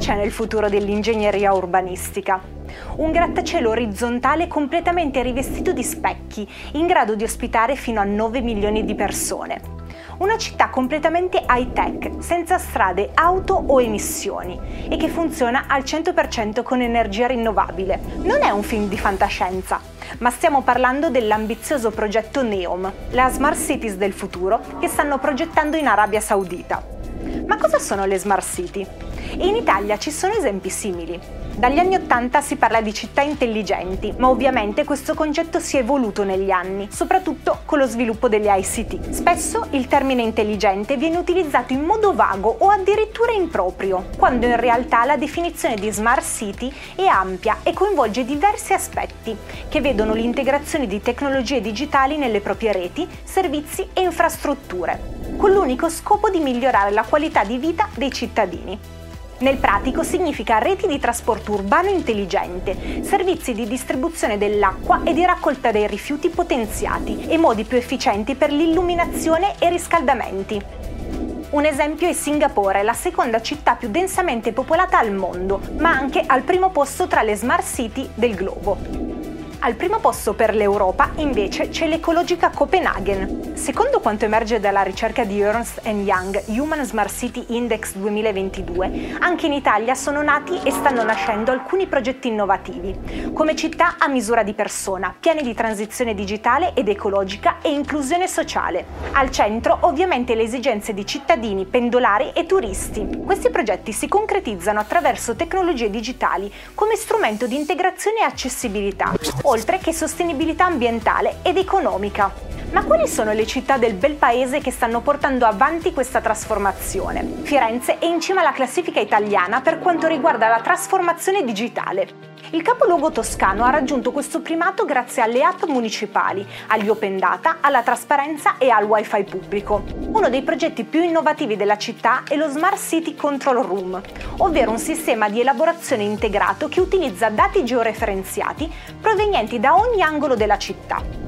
c'è nel futuro dell'ingegneria urbanistica? Un grattacielo orizzontale completamente rivestito di specchi, in grado di ospitare fino a 9 milioni di persone. Una città completamente high-tech, senza strade, auto o emissioni e che funziona al 100% con energia rinnovabile. Non è un film di fantascienza, ma stiamo parlando dell'ambizioso progetto NEOM, la Smart Cities del futuro che stanno progettando in Arabia Saudita. Ma cosa sono le Smart City? in Italia ci sono esempi simili. Dagli anni Ottanta si parla di città intelligenti, ma ovviamente questo concetto si è evoluto negli anni, soprattutto con lo sviluppo delle ICT. Spesso il termine intelligente viene utilizzato in modo vago o addirittura improprio, quando in realtà la definizione di Smart City è ampia e coinvolge diversi aspetti, che vedono l'integrazione di tecnologie digitali nelle proprie reti, servizi e infrastrutture, con l'unico scopo di migliorare la qualità di vita dei cittadini. Nel pratico significa reti di trasporto urbano intelligente, servizi di distribuzione dell'acqua e di raccolta dei rifiuti potenziati e modi più efficienti per l'illuminazione e riscaldamenti. Un esempio è Singapore, la seconda città più densamente popolata al mondo, ma anche al primo posto tra le smart city del globo. Al primo posto per l'Europa invece c'è l'ecologica Copenaghen. Secondo quanto emerge dalla ricerca di Ernst Young Human Smart City Index 2022, anche in Italia sono nati e stanno nascendo alcuni progetti innovativi, come città a misura di persona, piani di transizione digitale ed ecologica e inclusione sociale. Al centro ovviamente le esigenze di cittadini, pendolari e turisti. Questi progetti si concretizzano attraverso tecnologie digitali come strumento di integrazione e accessibilità oltre che sostenibilità ambientale ed economica. Ma quali sono le città del bel paese che stanno portando avanti questa trasformazione? Firenze è in cima alla classifica italiana per quanto riguarda la trasformazione digitale. Il capoluogo toscano ha raggiunto questo primato grazie alle app municipali, agli open data, alla trasparenza e al wifi pubblico. Uno dei progetti più innovativi della città è lo Smart City Control Room, ovvero un sistema di elaborazione integrato che utilizza dati georeferenziati provenienti da ogni angolo della città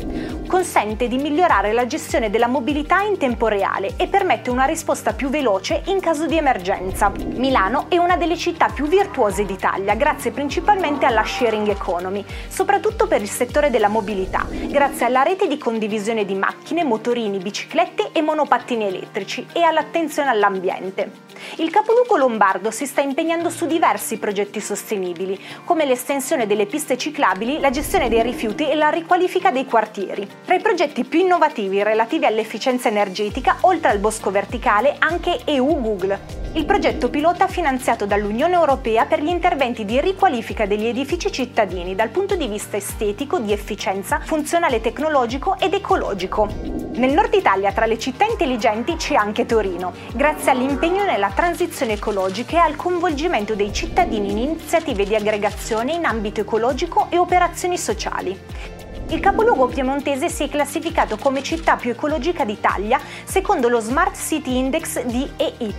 consente di migliorare la gestione della mobilità in tempo reale e permette una risposta più veloce in caso di emergenza. Milano è una delle città più virtuose d'Italia grazie principalmente alla sharing economy, soprattutto per il settore della mobilità, grazie alla rete di condivisione di macchine, motorini, biciclette e monopattini elettrici e all'attenzione all'ambiente. Il capoluogo lombardo si sta impegnando su diversi progetti sostenibili, come l'estensione delle piste ciclabili, la gestione dei rifiuti e la riqualifica dei quartieri. Tra i progetti più innovativi relativi all'efficienza energetica, oltre al bosco verticale, anche EU Google. Il progetto pilota finanziato dall'Unione Europea per gli interventi di riqualifica degli edifici cittadini dal punto di vista estetico, di efficienza, funzionale tecnologico ed ecologico. Nel nord Italia tra le città intelligenti c'è anche Torino, grazie all'impegno nella transizione ecologica e al coinvolgimento dei cittadini in iniziative di aggregazione in ambito ecologico e operazioni sociali. Il capoluogo piemontese si è classificato come città più ecologica d'Italia secondo lo Smart City Index di EY.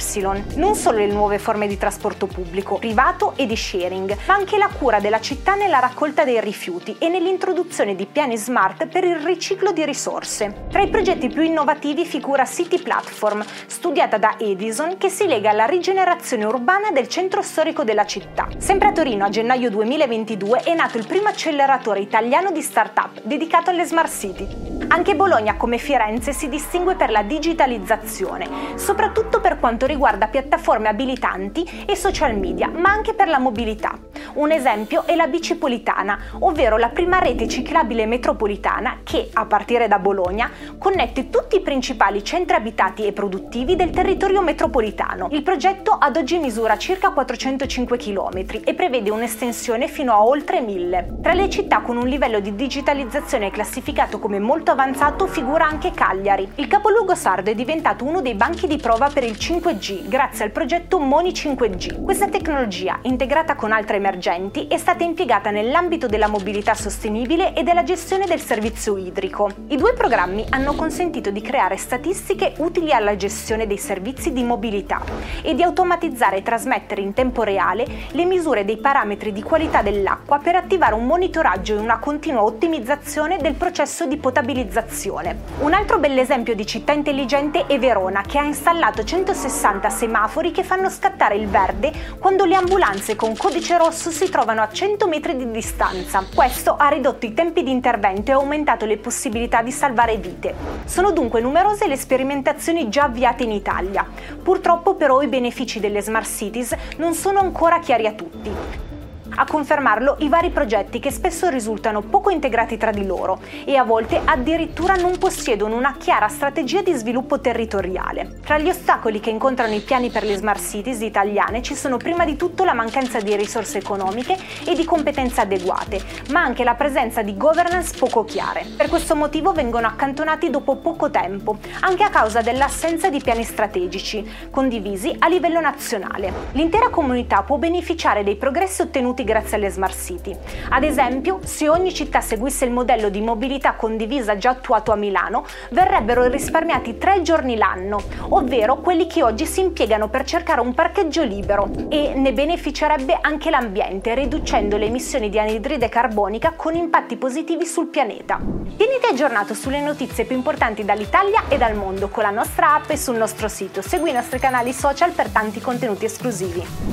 Non solo le nuove forme di trasporto pubblico, privato e di sharing, ma anche la cura della città nella raccolta dei rifiuti e nell'introduzione di piani smart per il riciclo di risorse. Tra i progetti più innovativi figura City Platform, studiata da Edison, che si lega alla rigenerazione urbana del centro storico della città. Sempre a Torino, a gennaio 2022, è nato il primo acceleratore italiano di start-up dedicato alle smart city. Anche Bologna, come Firenze, si distingue per la digitalizzazione, soprattutto per quanto riguarda piattaforme abilitanti e social media, ma anche per la mobilità. Un esempio è la Bicipolitana, ovvero la prima rete ciclabile metropolitana che, a partire da Bologna, connette tutti i principali centri abitati e produttivi del territorio metropolitano. Il progetto ad oggi misura circa 405 km e prevede un'estensione fino a oltre 1000. Tra le città con un livello di digitalizzazione classificato come molto avanzato figura anche Cagliari. Il capoluogo sardo è diventato uno dei banchi di prova per il 5G grazie al progetto Moni 5G. Questa tecnologia, integrata con altre intelligenti è stata impiegata nell'ambito della mobilità sostenibile e della gestione del servizio idrico. I due programmi hanno consentito di creare statistiche utili alla gestione dei servizi di mobilità e di automatizzare e trasmettere in tempo reale le misure dei parametri di qualità dell'acqua per attivare un monitoraggio e una continua ottimizzazione del processo di potabilizzazione. Un altro bell'esempio di città intelligente è Verona, che ha installato 160 semafori che fanno scattare il verde quando le ambulanze con codice rosso si trovano a 100 metri di distanza. Questo ha ridotto i tempi di intervento e aumentato le possibilità di salvare vite. Sono dunque numerose le sperimentazioni già avviate in Italia. Purtroppo però i benefici delle smart cities non sono ancora chiari a tutti. A confermarlo i vari progetti che spesso risultano poco integrati tra di loro e a volte addirittura non possiedono una chiara strategia di sviluppo territoriale. Tra gli ostacoli che incontrano i piani per le smart cities italiane ci sono prima di tutto la mancanza di risorse economiche e di competenze adeguate, ma anche la presenza di governance poco chiare. Per questo motivo vengono accantonati dopo poco tempo, anche a causa dell'assenza di piani strategici condivisi a livello nazionale. L'intera comunità può beneficiare dei progressi ottenuti ottenuti grazie alle smart city. Ad esempio, se ogni città seguisse il modello di mobilità condivisa già attuato a Milano, verrebbero risparmiati tre giorni l'anno, ovvero quelli che oggi si impiegano per cercare un parcheggio libero e ne beneficerebbe anche l'ambiente, riducendo le emissioni di anidride carbonica con impatti positivi sul pianeta. Tieniti aggiornato sulle notizie più importanti dall'Italia e dal mondo con la nostra app e sul nostro sito. Segui i nostri canali social per tanti contenuti esclusivi.